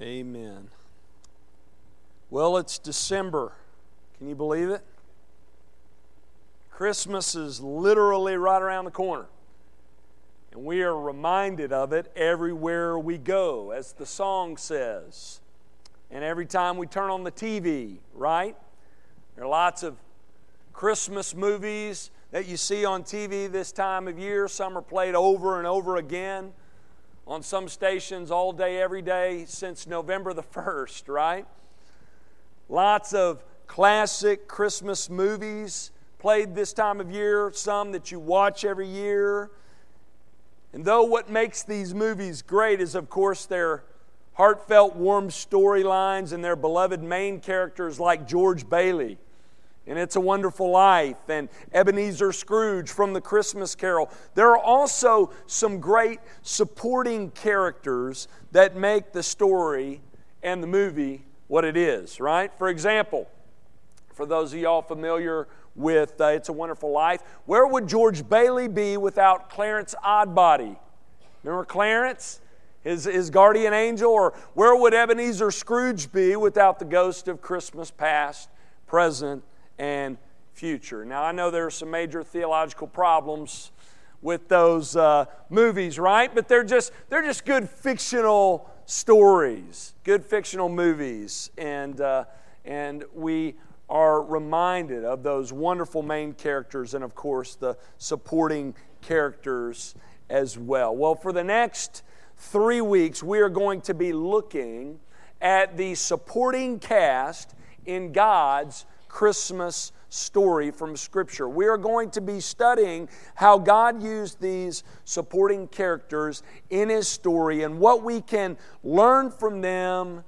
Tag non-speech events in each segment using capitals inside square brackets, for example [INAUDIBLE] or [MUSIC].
Amen. Well, it's December. Can you believe it? Christmas is literally right around the corner. And we are reminded of it everywhere we go, as the song says. And every time we turn on the TV, right? There are lots of Christmas movies that you see on TV this time of year. Some are played over and over again on some stations all day, every day since November the 1st, right? Lots of classic Christmas movies played this time of year, some that you watch every year. And though what makes these movies great is, of course, their heartfelt, warm storylines and their beloved main characters like George Bailey and It's a Wonderful Life and Ebenezer Scrooge from the Christmas Carol. There are also some great supporting characters that make the story and the movie what it is, right? For example, for those of y'all familiar with uh, It's a Wonderful Life, where would George Bailey be without Clarence Odbody? Remember Clarence? His, his guardian angel? Or where would Ebenezer Scrooge be without the ghost of Christmas past, present, and future. Now, I know there are some major theological problems with those uh, movies, right? But they're just, they're just good fictional stories, good fictional movies. And, uh, and we are reminded of those wonderful main characters and, of course, the supporting characters as well. Well, for the next three weeks, we are going to be looking at the supporting cast in God's Christmas story from Scripture. We are going to be studying how God used these supporting characters in His story and what we can learn from them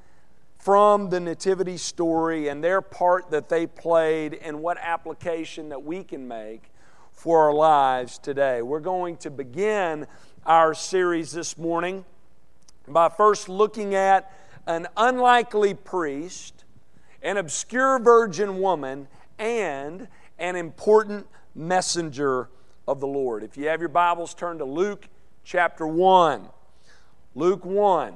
from the Nativity story and their part that they played and what application that we can make for our lives today. We're going to begin our series this morning by first looking at an unlikely priest an obscure virgin woman, and an important messenger of the Lord. If you have your Bibles, turn to Luke chapter 1. Luke 1.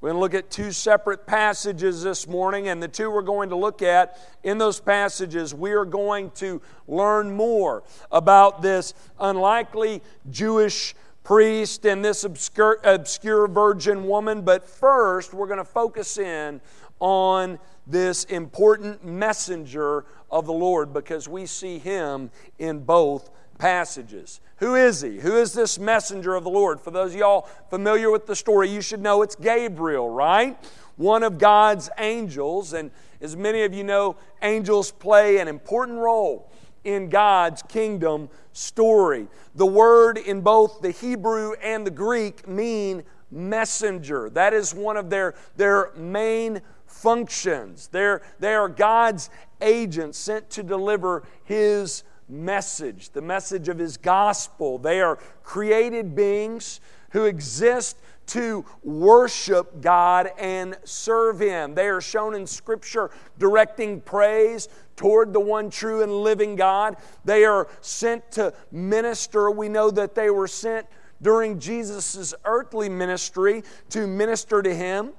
We're going to look at two separate passages this morning, and the two we're going to look at in those passages, we are going to learn more about this unlikely Jewish priest and this obscure, obscure virgin woman. But first, we're going to focus in on this important messenger of the Lord because we see him in both passages. Who is he? Who is this messenger of the Lord? For those of y'all familiar with the story, you should know it's Gabriel, right? One of God's angels. And as many of you know, angels play an important role in God's kingdom story. The word in both the Hebrew and the Greek mean messenger. That is one of their, their main functions. They're, they are God's agents sent to deliver His message, the message of His gospel. They are created beings who exist to worship God and serve Him. They are shown in Scripture directing praise toward the one true and living God. They are sent to minister. We know that they were sent during Jesus' earthly ministry to minister to Him.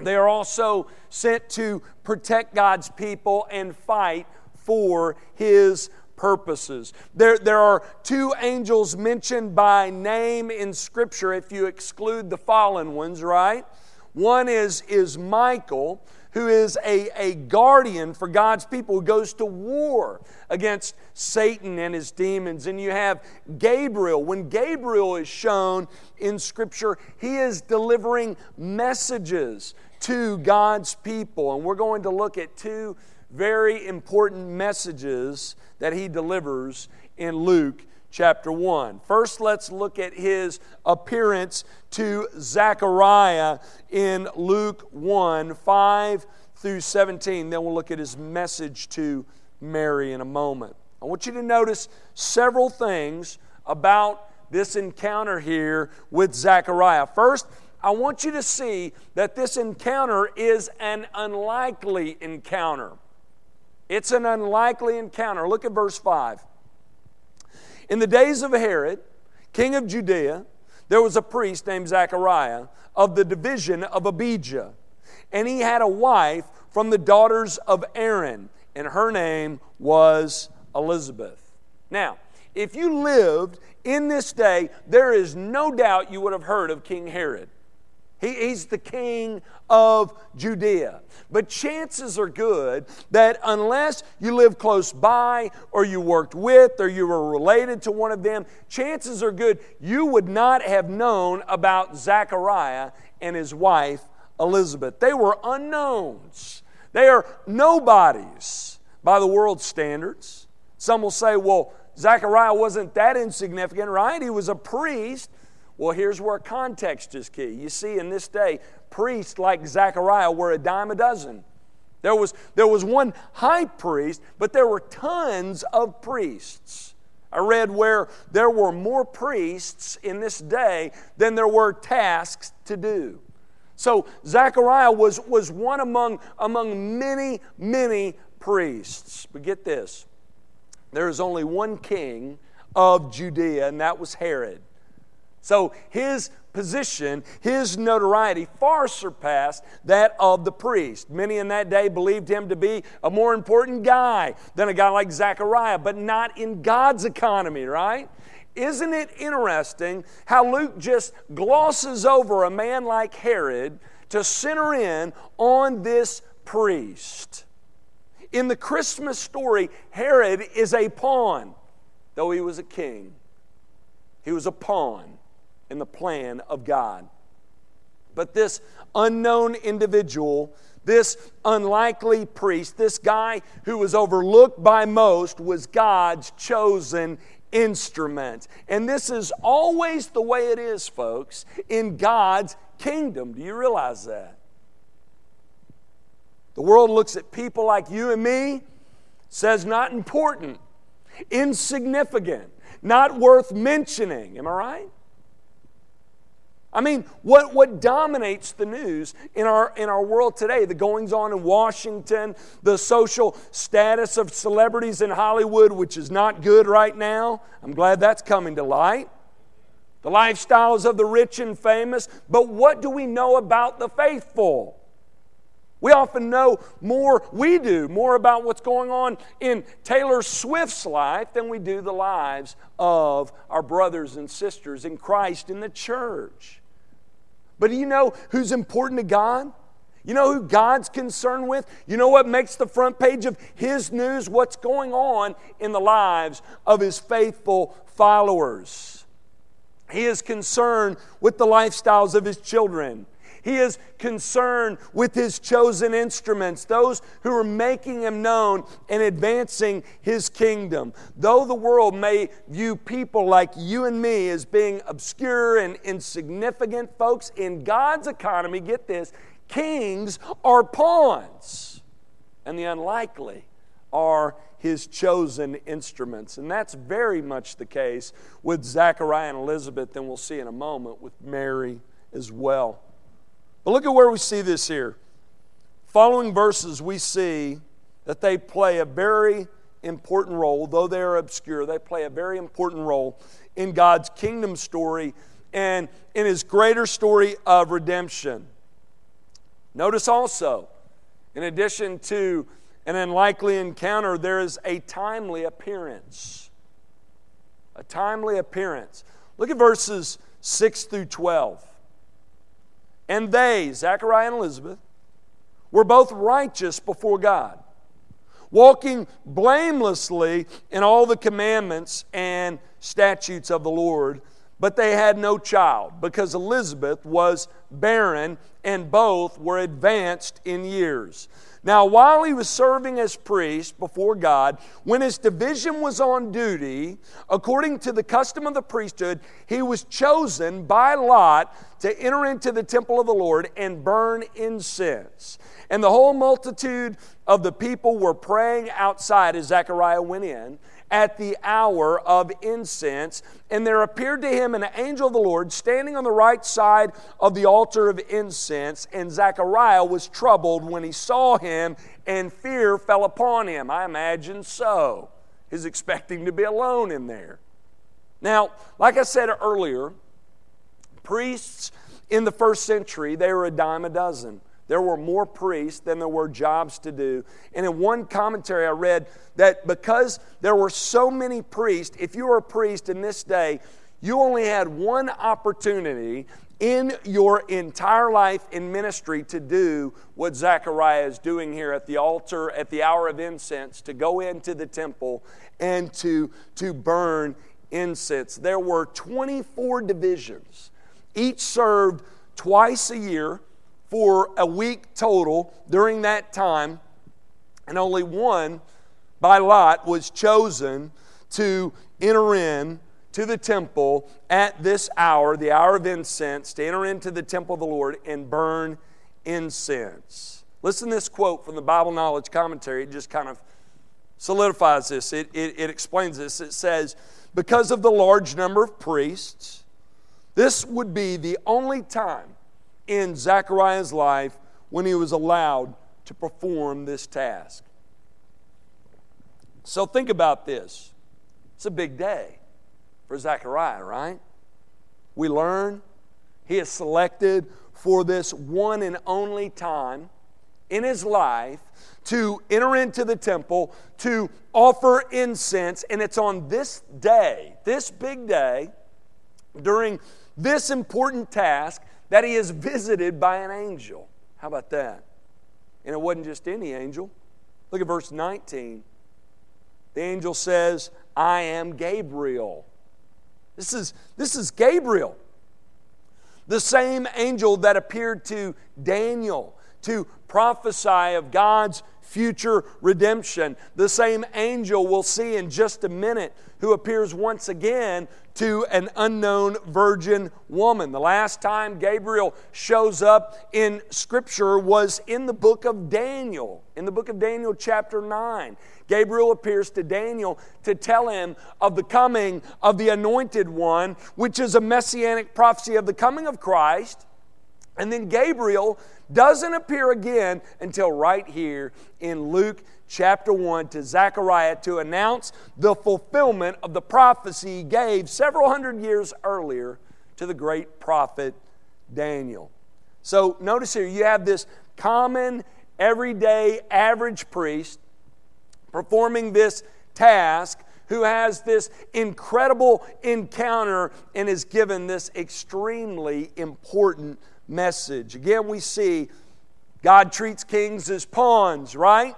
They are also sent to protect God's people and fight for His purposes. There, there are two angels mentioned by name in Scripture if you exclude the fallen ones, right? One is, is Michael, who is a, a guardian for God's people who goes to war against Satan and his demons. And you have Gabriel. When Gabriel is shown in Scripture, he is delivering messages to God's people. And we're going to look at two very important messages that he delivers in Luke chapter 1. First, let's look at his appearance to Zechariah in Luke 1 5 through 17. Then we'll look at his message to Mary in a moment. I want you to notice several things about this encounter here with Zechariah. First, I want you to see that this encounter is an unlikely encounter. It's an unlikely encounter. Look at verse 5. In the days of Herod, king of Judea, there was a priest named Zechariah of the division of Abijah. and he had a wife from the daughters of Aaron, and her name was Elizabeth. Now, if you lived in this day, there is no doubt you would have heard of King Herod. He, he's the king of Judea. But chances are good that unless you live close by, or you worked with, or you were related to one of them, chances are good you would not have known about Zechariah and his wife Elizabeth. They were unknowns, they are nobodies by the world's standards. Some will say, well, Zechariah wasn't that insignificant, right? He was a priest. Well, here's where context is key. You see, in this day, priests like Zechariah were a dime a dozen. There was, there was one high priest, but there were tons of priests. I read where there were more priests in this day than there were tasks to do. So Zechariah was, was one among, among many, many priests. But get this there is only one king of Judea, and that was Herod. So his position, his notoriety far surpassed that of the priest. Many in that day believed him to be a more important guy than a guy like Zechariah, but not in God's economy, right? Isn't it interesting how Luke just glosses over a man like Herod to center in on this priest? In the Christmas story, Herod is a pawn, though he was a king. He was a pawn in the plan of God. But this unknown individual, this unlikely priest, this guy who was overlooked by most, was God's chosen instrument. And this is always the way it is, folks, in God's kingdom. Do you realize that? The world looks at people like you and me, says not important, insignificant, not worth mentioning. Am I right? I mean, what, what dominates the news in our, in our world today? The goings on in Washington, the social status of celebrities in Hollywood, which is not good right now. I'm glad that's coming to light. The lifestyles of the rich and famous. But what do we know about the faithful? We often know more, we do, more about what's going on in Taylor Swift's life than we do the lives of our brothers and sisters in Christ in the church. But do you know who's important to God? You know who God's concerned with? You know what makes the front page of His news? What's going on in the lives of His faithful followers. He is concerned with the lifestyles of His children. He is concerned with his chosen instruments, those who are making him known and advancing his kingdom. Though the world may view people like you and me as being obscure and insignificant, folks, in God's economy, get this, kings are pawns, and the unlikely are his chosen instruments. And that's very much the case with Zachariah and Elizabeth, and we'll see in a moment with Mary as well. But look at where we see this here. Following verses, we see that they play a very important role, though they are obscure, they play a very important role in God's kingdom story and in his greater story of redemption. Notice also, in addition to an unlikely encounter, there is a timely appearance. A timely appearance. Look at verses 6 through 12. And they, Zachariah and Elizabeth, were both righteous before God, walking blamelessly in all the commandments and statutes of the Lord. But they had no child because Elizabeth was barren and both were advanced in years. Now, while he was serving as priest before God, when his division was on duty, according to the custom of the priesthood, he was chosen by lot to enter into the temple of the Lord and burn incense. And the whole multitude of the people were praying outside as Zechariah went in at the hour of incense. And there appeared to him an angel of the Lord standing on the right side of the altar of incense. And Zechariah was troubled when he saw him, and fear fell upon him. I imagine so. He's expecting to be alone in there. Now, like I said earlier, priests in the first century, they were a dime a dozen. There were more priests than there were jobs to do. And in one commentary, I read that because there were so many priests, if you were a priest in this day, you only had one opportunity in your entire life in ministry to do what Zechariah is doing here at the altar at the hour of incense, to go into the temple and to, to burn incense. There were 24 divisions, each served twice a year for a week total during that time, and only one by lot was chosen to enter in to the temple at this hour, the hour of incense, to enter into the temple of the Lord and burn incense. Listen to this quote from the Bible Knowledge Commentary. It just kind of solidifies this. It, it, it explains this. It says, Because of the large number of priests, this would be the only time in Zechariah's life when he was allowed to perform this task. So think about this. It's a big day for Zechariah, right? We learn he is selected for this one and only time in his life to enter into the temple to offer incense. And it's on this day, this big day, during this important task, that he is visited by an angel. How about that? And it wasn't just any angel. Look at verse 19. The angel says, I am Gabriel. This is, this is Gabriel, the same angel that appeared to Daniel to prophesy of God's future redemption. The same angel we'll see in just a minute who appears once again to an unknown virgin woman. The last time Gabriel shows up in Scripture was in the book of Daniel, in the book of Daniel, chapter 9. Gabriel appears to Daniel to tell him of the coming of the anointed one, which is a messianic prophecy of the coming of Christ. And then Gabriel doesn't appear again until right here in Luke chapter 1 to Zechariah to announce the fulfillment of the prophecy he gave several hundred years earlier to the great prophet Daniel. So notice here, you have this common, everyday, average priest performing this task who has this incredible encounter and is given this extremely important message. Again, we see God treats kings as pawns, right?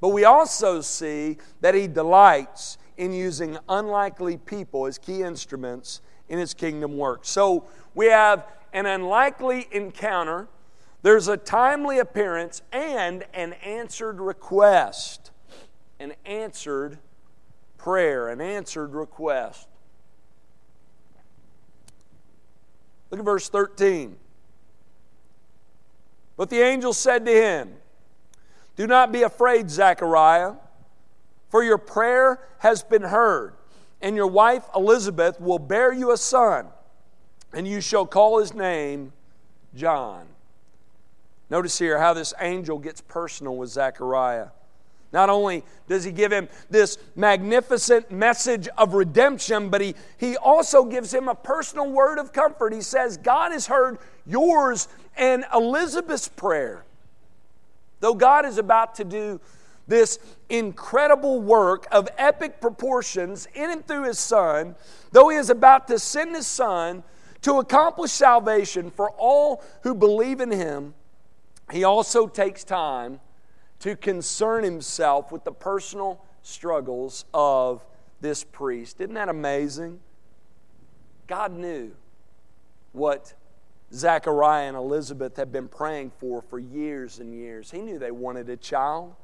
But we also see that he delights in using unlikely people as key instruments in his kingdom work. So we have an unlikely encounter, there's a timely appearance, and an answered request. An answered prayer, an answered request. Look at verse 13. But the angel said to him, Do not be afraid, Zechariah, for your prayer has been heard, and your wife Elizabeth will bear you a son, and you shall call his name John. Notice here how this angel gets personal with Zechariah. Not only does he give him this magnificent message of redemption, but he, he also gives him a personal word of comfort. He says, God has heard yours and Elizabeth's prayer. Though God is about to do this incredible work of epic proportions in and through his Son, though he is about to send his Son to accomplish salvation for all who believe in him, he also takes time to concern himself with the personal struggles of this priest. Isn't that amazing? God knew what Zachariah and Elizabeth had been praying for for years and years. He knew they wanted a child.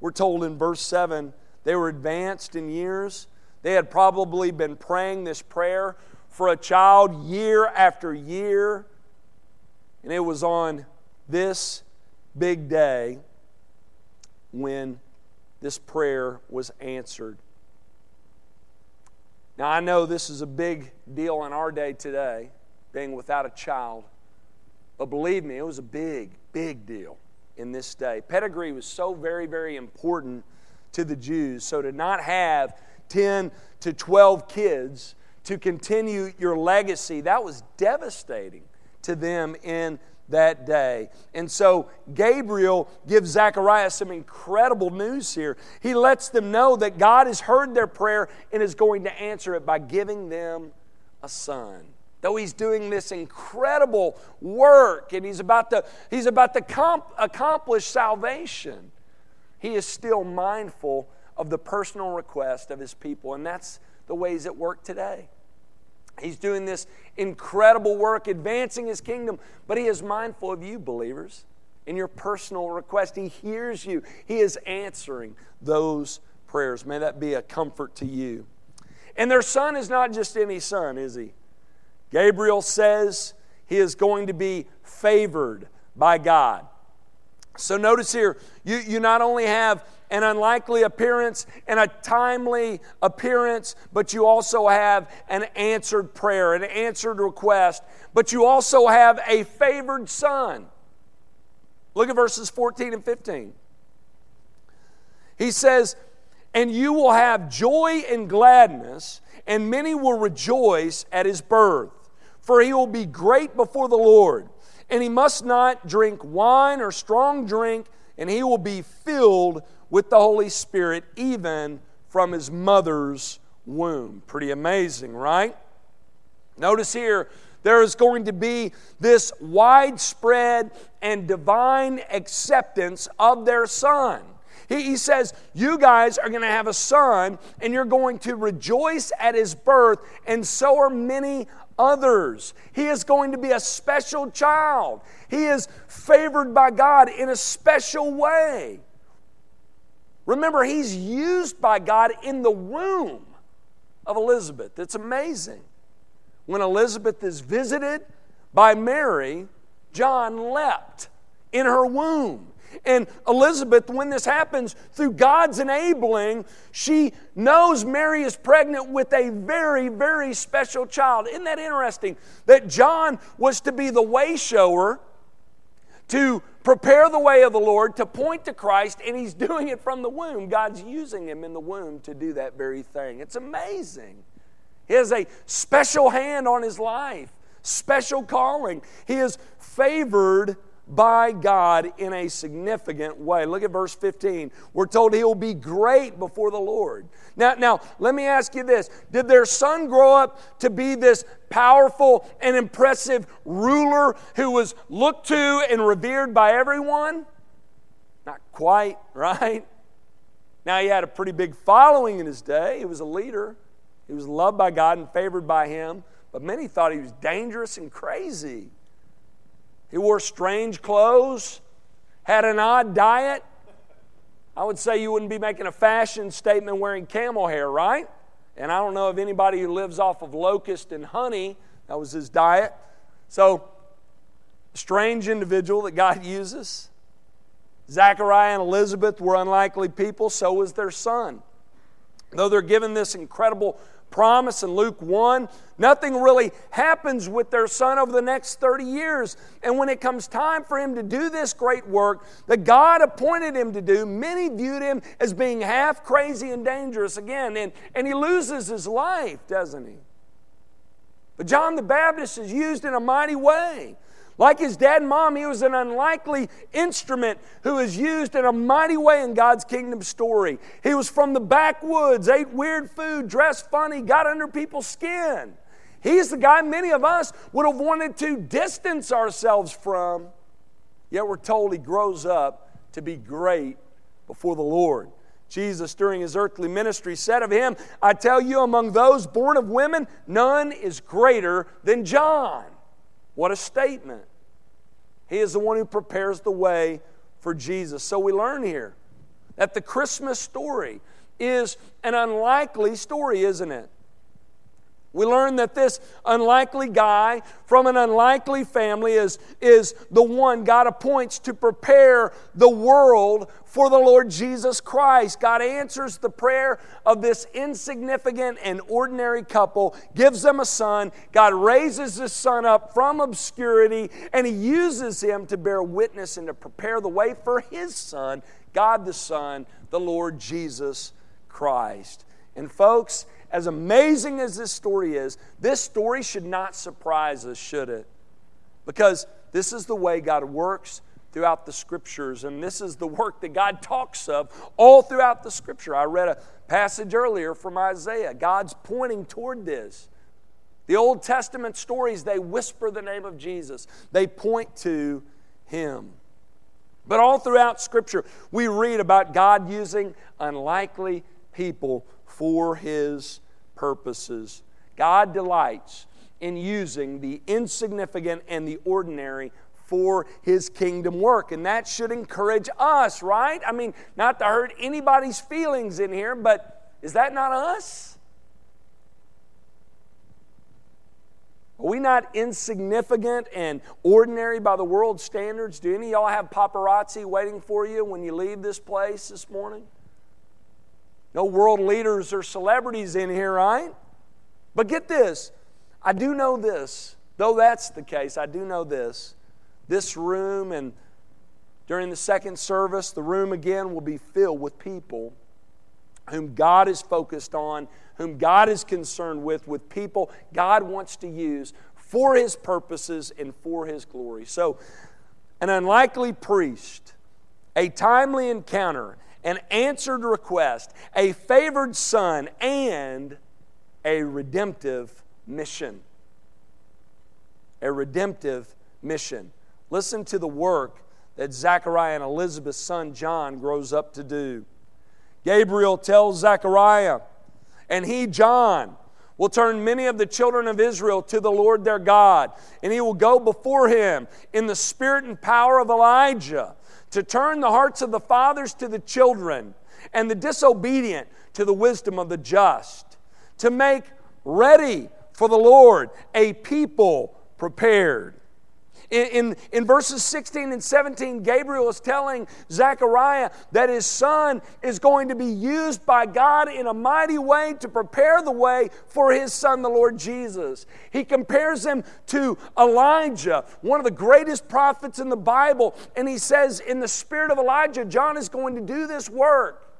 We're told in verse 7 they were advanced in years. They had probably been praying this prayer for a child year after year. And it was on this big day when this prayer was answered. Now, I know this is a big deal in our day today, being without a child. But believe me, it was a big, big deal in this day. Pedigree was so very, very important to the Jews. So to not have 10 to 12 kids to continue your legacy, that was devastating to them in that day. And so Gabriel gives Zechariah some incredible news here. He lets them know that God has heard their prayer and is going to answer it by giving them a son. Though he's doing this incredible work and he's about to, he's about to comp- accomplish salvation, he is still mindful of the personal request of his people. And that's the ways it work today. He's doing this incredible work, advancing his kingdom, but he is mindful of you, believers, in your personal request. He hears you, he is answering those prayers. May that be a comfort to you. And their son is not just any son, is he? Gabriel says he is going to be favored by God. So notice here, you, you not only have an unlikely appearance and a timely appearance, but you also have an answered prayer, an answered request, but you also have a favored son. Look at verses 14 and 15. He says, And you will have joy and gladness, and many will rejoice at his birth, for he will be great before the Lord. And he must not drink wine or strong drink, and he will be filled with the Holy Spirit even from his mother's womb. Pretty amazing, right? Notice here, there is going to be this widespread and divine acceptance of their son. He, he, says, You guys are going to have a son, and you're going to rejoice at his birth, and so are many others. He is going to be a special child. He is favored by God in a special way. Remember, he's used by God in the womb of Elizabeth. It's amazing. When Elizabeth is visited by Mary, John leapt in her womb. And Elizabeth, when this happens, through God's enabling, she knows Mary is pregnant with a very, very special child. Isn't that interesting? That John was to be the way shower to prepare the way of the Lord, to point to Christ, and he's [LAUGHS] doing it from the womb. God's using him in the womb to do that very thing. It's amazing. He has a special hand on his life, special calling. He is favored by God in a significant way. Look at verse 15. We're told he will be great before the Lord. Now, now, let me ask you this Did their son grow up to be this powerful and impressive ruler who was looked to and revered by everyone? Not quite, [LAUGHS] right? Now, he had a pretty big following in his day. He was a leader, he was loved by God and favored by him, but many thought he was dangerous and crazy. He wore strange clothes, had an odd diet. I would say you wouldn't be making a fashion statement wearing camel hair, right? And I don't know of anybody who lives off of locust and honey. That was his diet. So, strange individual that God uses. Zachariah and Elizabeth were unlikely people, so was their son. Though they're given this incredible promise in Luke 1. Nothing really happens with their son over the next 30 years. And when it comes time for him to do this great work that God appointed him to do, many viewed him as being half crazy and dangerous again. And, and he loses his life, doesn't he? But John the Baptist is used in a mighty way. Like his dad and mom, he was an unlikely instrument who was used in a mighty way in God's kingdom story. He was from the backwoods, ate weird food, dressed funny, got under people's skin. He's the guy many of us would have wanted to distance ourselves from. Yet we're told he grows up to be great before the Lord. Jesus, during his earthly ministry, said of him, I tell you, among those born of women, none is greater than John. What a statement. He is the one who prepares the way for Jesus. So we learn here that the Christmas story is an unlikely story, isn't it? We learn that this unlikely guy from an unlikely family is, is the one God appoints to prepare the world for the Lord Jesus Christ. God answers the prayer of this insignificant and ordinary couple, gives them a son. God raises this son up from obscurity, and He uses him to bear witness and to prepare the way for His son, God the Son, the Lord Jesus Christ. And, folks, as amazing as this story is, this story should not surprise us, should it? Because This is the way God works throughout the scriptures, and this is the work that God talks of all throughout the scripture. I read a passage earlier from Isaiah. God's pointing toward this. The Old Testament stories, they whisper the name of Jesus, they point to Him. But all throughout Scripture, we read about God using unlikely people for His purposes. God delights in using the insignificant and the ordinary for his kingdom work. And that should encourage us, right? I mean, not to hurt anybody's feelings in here, but is that not us? Are we not insignificant and ordinary by the world's standards? Do any of y'all have paparazzi waiting for you when you leave this place this morning? No world leaders or celebrities in here, right? But get this I do know this. Though that's the case, I do know this. This room and during the second service, the room again will be filled with people whom God is focused on, whom God is concerned with, with people God wants to use for His purposes and for His glory. So, an unlikely priest, a timely encounter, an answered request, a favored son, and a redemptive mission. A redemptive mission. Listen to the work that Zechariah and Elizabeth's son John grows up to do. Gabriel tells Zechariah, and he, John, will turn many of the children of Israel to the Lord their God, and he will go before him in the spirit and power of Elijah to turn the hearts of the fathers to the children and the disobedient to the wisdom of the just, to make ready for the Lord a people prepared. In, in, in, verses 16 and 17, Gabriel is telling Zechariah that his son is going to be used by God in a mighty way to prepare the way for his son, the Lord Jesus. He compares him to Elijah, one of the greatest prophets in the Bible, and he says, In the spirit of Elijah, John is going to do this work.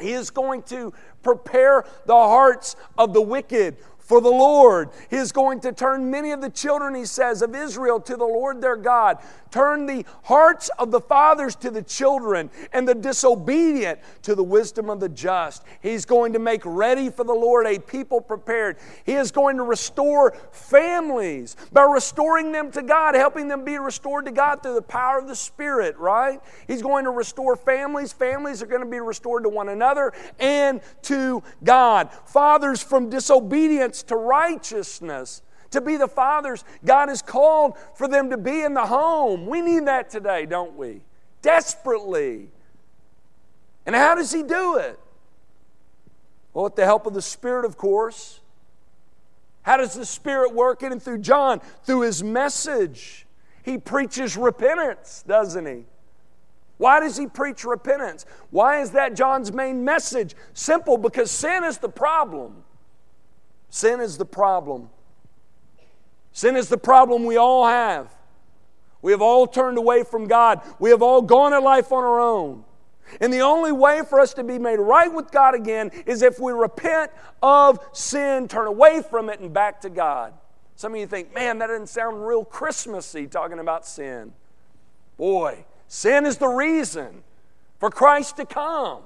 He is going to prepare the hearts of the wicked for the Lord. He is going to turn many of the children, he says, of Israel to the Lord their God. Turn the hearts of the fathers to the children and the disobedient to the wisdom of the just. He's going to make ready for the Lord a people prepared. He is going to restore families by restoring them to God, helping them be restored to God through the power of the Spirit, right? He's going to restore families. Families are going to be restored to one another and to God. Fathers from disobedience to righteousness, to be the fathers God has called for them to be in the home. We need that today, don't we? Desperately. And how does He do it? Well, with the help of the Spirit, of course. How does the Spirit work in and through John? Through his message. He preaches repentance, doesn't he? Why does he preach repentance? Why is that John's main message? Simple, because sin is the problem. Sin is the problem. Sin is the problem we all have. We have all turned away from God. We have all gone at life on our own. And the only way for us to be made right with God again is if we repent of sin, turn away from it, and back to God. Some of you think, man, that doesn't sound real Christmassy talking about sin. Boy, sin is the reason for Christ to come.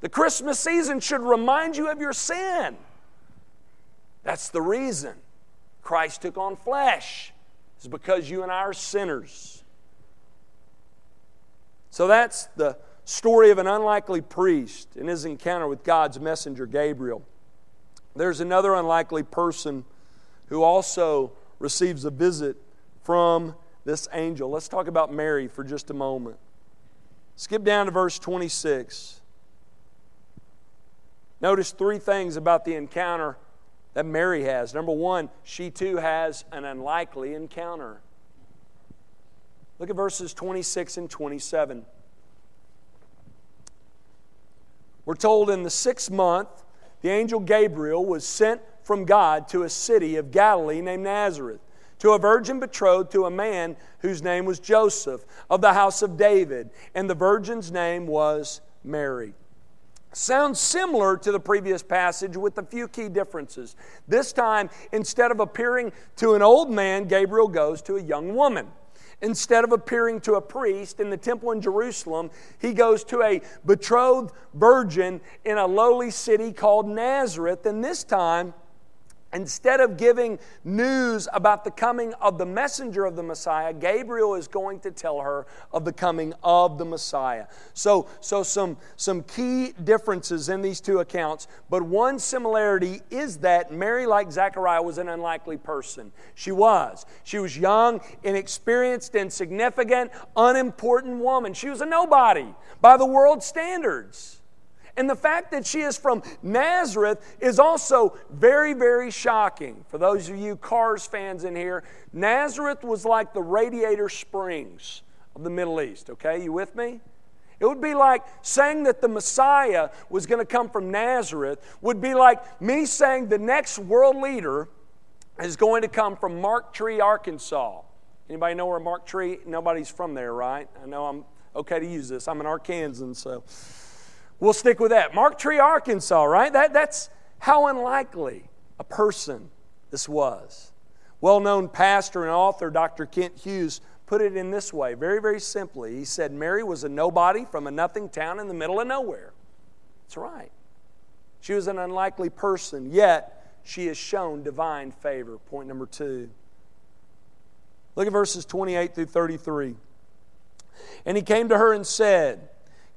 The Christmas season should remind you of your sin. That's the reason Christ took on flesh, is because you and I are sinners. So that's the story of an unlikely priest and his encounter with God's messenger Gabriel. There's another unlikely person who also receives a visit from this angel. Let's talk about Mary for just a moment. Skip down to verse 26. Notice three things about the encounter that Mary has. Number one, she too has an unlikely encounter. Look at verses 26 and 27. We're told in the sixth month, the angel Gabriel was sent from God to a city of Galilee named Nazareth, to a virgin betrothed to a man whose name was Joseph, of the house of David, and the virgin's name was Mary. Sounds similar to the previous passage with a few key differences. This time, instead of appearing to an old man, Gabriel goes to a young woman. Instead of appearing to a priest in the temple in Jerusalem, he goes to a betrothed virgin in a lowly city called Nazareth. And this time, Instead of giving news about the coming of the messenger of the Messiah, Gabriel is going to tell her of the coming of the Messiah. So, so some, some key differences in these two accounts, but one similarity is that Mary, like Zechariah, was an unlikely person. She was. She was young, inexperienced, insignificant, unimportant woman. She was a nobody by the world's standards. And the fact that she is from Nazareth is also very, very shocking. For those of you Cars fans in here, Nazareth was like the radiator springs of the Middle East. Okay, you with me? It would be like saying that the Messiah was going to come from Nazareth, would be like me saying the next world leader is going to come from Marked Tree, Arkansas. Anybody know where Marked Tree? Nobody's from there, right? I know I'm okay to use this. I'm an Arkansan, so We'll stick with that. Marked Tree, Arkansas, right? That, that's how unlikely a person this was. Well known pastor and author Dr. Kent Hughes put it in this way very, very simply. He said, Mary was a nobody from a nothing town in the middle of nowhere. That's right. She was an unlikely person, yet she has shown divine favor. Point number two. Look at verses 28 through 33. And he came to her and said,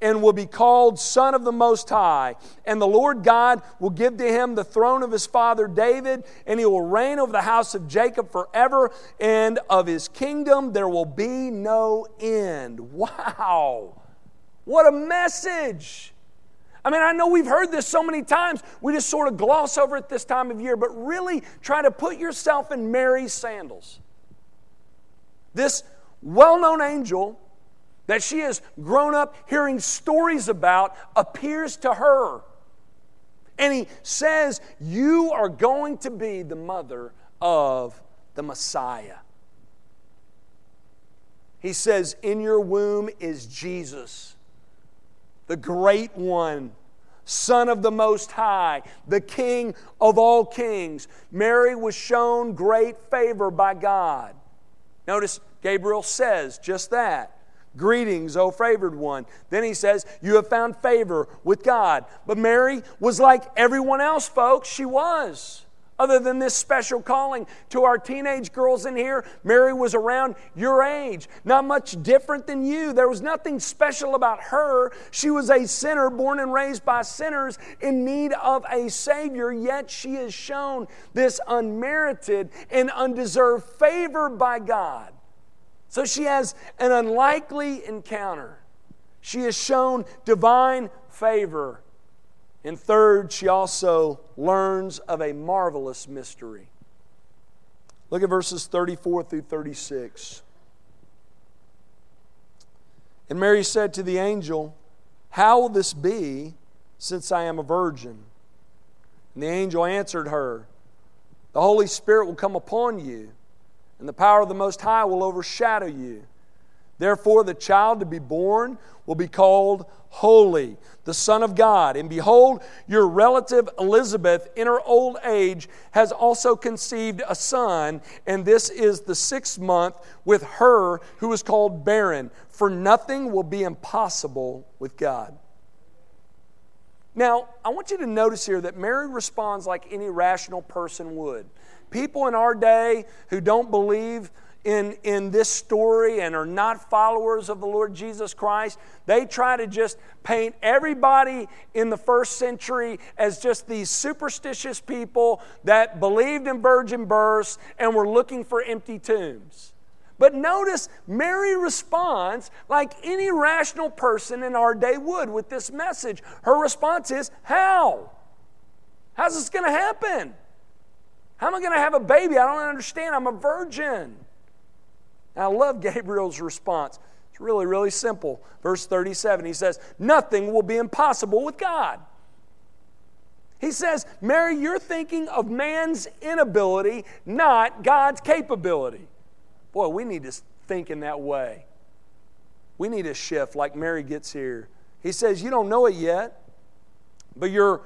and will be called Son of the Most High. And the Lord God will give to him the throne of his father David, and he will reign over the house of Jacob forever, and of his kingdom there will be no end. Wow! What a message! I mean, I know we've heard this so many times, we just sort of gloss over it this time of year, but really try to put yourself in Mary's sandals. This well known angel that she has grown up hearing stories about appears to her. And he says, You are going to be the mother of the Messiah. He says, In your womb is Jesus, the great one, Son of the Most High, the King of all kings. Mary was shown great favor by God. Notice Gabriel says just that. Greetings, O favored one. Then he says, You have found favor with God. But Mary was like everyone else, folks. She was. Other than this special calling to our teenage girls in here, Mary was around your age, not much different than you. There was nothing special about her. She was a sinner born and raised by sinners in need of a Savior, yet she has shown this unmerited and undeserved favor by God. So she has an unlikely encounter. She has shown divine favor. And third, she also learns of a marvelous mystery. Look at verses 34 through 36. And Mary said to the angel, How will this be since I am a virgin? And the angel answered her, The Holy Spirit will come upon you and the power of the Most High will overshadow you. Therefore, the child to be born will be called Holy, the Son of God. And behold, your relative Elizabeth, in her old age, has also conceived a son, and this is the sixth month with her who is called barren, for nothing will be impossible with God. Now, I want you to notice here that Mary responds like any rational person would. People in our day who don't believe in, in this story and are not followers of the Lord Jesus Christ, they try to just paint everybody in the first century as just these superstitious people that believed in virgin births and were looking for empty tombs. But notice Mary responds like any rational person in our day would with this message. Her response is, How? How's this going to happen? How am I going to have a baby? I don't understand. I'm a virgin. And I love [LAUGHS] Gabriel's response. It's really, really simple. Verse 37, he says, Nothing will be impossible with God. He says, Mary, you're thinking of man's inability, not God's capability. Boy, we need to think in that way. We need a shift like Mary gets here. He says, You don't know it yet, but your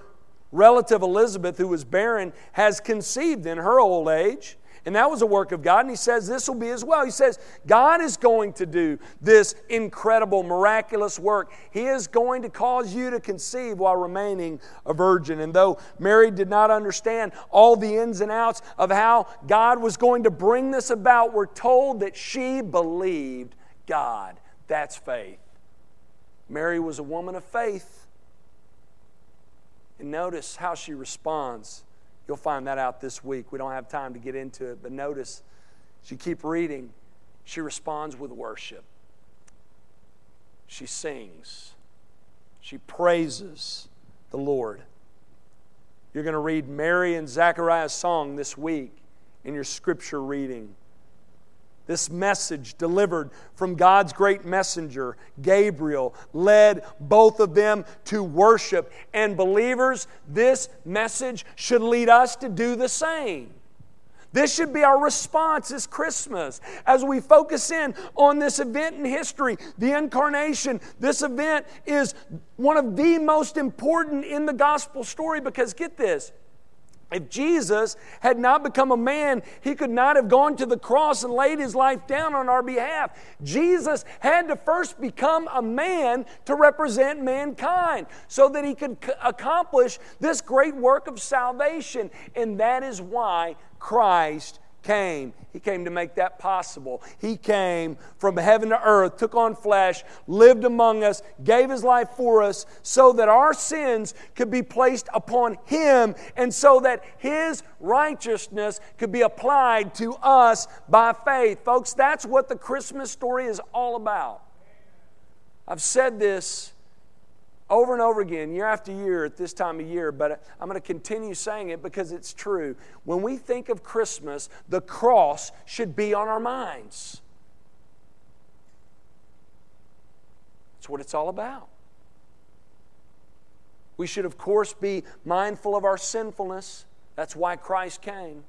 relative Elizabeth, who was barren, has conceived in her old age. And that was a work of God. And he says this will be as well. He says, God is going to do this incredible, miraculous work. He is going to cause you to conceive while remaining a virgin. And though Mary did not understand all the ins and outs of how God was going to bring this about, we're told that she believed God. That's faith. Mary was a woman of faith. And notice how she responds. You'll find that out this week. We don't have time to get into it, but notice as you keep reading, she responds with worship. She sings. She praises the Lord. You're going to read Mary and Zechariah's song this week in your scripture reading. This message delivered from God's great messenger, Gabriel, led both of them to worship. And believers, this message should lead us to do the same. This should be our response this Christmas as we focus in on this event in history, the incarnation. This event is one of the most important in the gospel story because get this if Jesus had not become a man, he could not have gone to the cross and laid his life down on our behalf. Jesus had to first become a man to represent mankind so that he could accomplish this great work of salvation. And that is why Christ came. He came to make that possible. He came from heaven to earth, took on flesh, lived among us, gave his life for us so that our sins could be placed upon him and so that his righteousness could be applied to us by faith. Folks, that's what the Christmas story is all about. I've said this over and over again, year after year at this time of year, but I'm going to continue saying it because it's true. When we think of Christmas, the cross should be on our minds. That's what it's all about. We should, of course, be mindful of our sinfulness. That's why Christ came.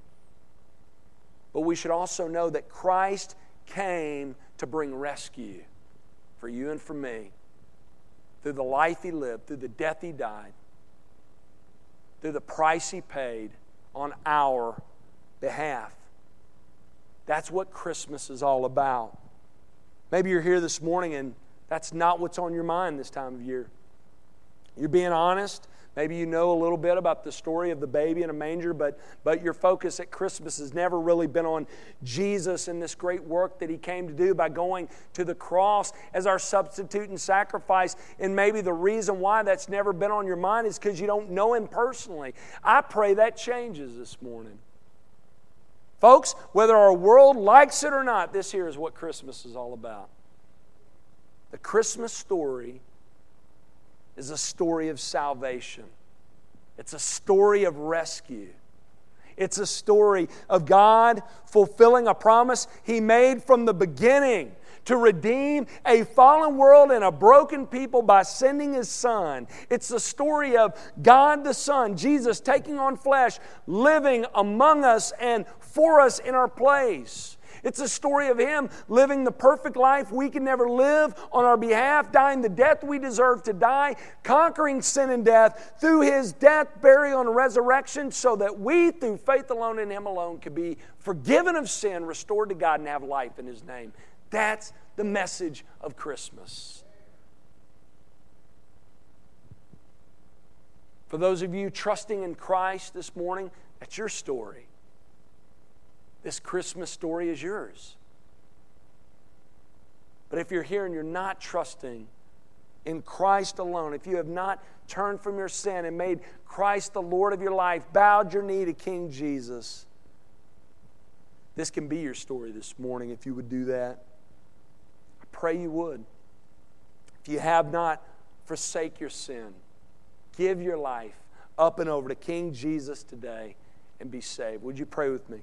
But we should also know that Christ came to bring rescue for you and for me through the life he lived, through the death he died, through the price he paid on our behalf. That's what Christmas is all about. Maybe you're here this morning and that's not what's on your mind this time of year. You're being honest. Maybe you know a little bit about the story of the baby in a manger, but, but your focus at Christmas has never really been on Jesus and this great work that he came to do by going to the cross as our substitute and sacrifice. And maybe the reason why that's never been on your mind is because you don't know him personally. I pray that changes this morning. Folks, whether our world likes it or not, this here is what Christmas is all about. The Christmas story is a story of salvation, it's a story of rescue. It's a story of God fulfilling a promise He made from the beginning to redeem a fallen world and a broken people by sending His Son. It's the story of God the Son, Jesus taking on flesh, living among us and for us in our place. It's a story of Him living the perfect life we can never live on our behalf, dying the death we deserve to die, conquering sin and death through His death, burial, and resurrection, so that we, through faith alone in Him alone, can be forgiven of sin, restored to God, and have life in His name. That's the message of Christmas. For those of you trusting in Christ this morning, that's your story. This Christmas story is yours. But if you're here and you're not trusting in Christ alone, if you have not turned from your sin and made Christ the Lord of your life, bowed your knee to King Jesus, this can be your story this morning if you would do that. I pray you would. If you have not, forsake your sin. Give your life up and over to King Jesus today and be saved. Would you pray with me?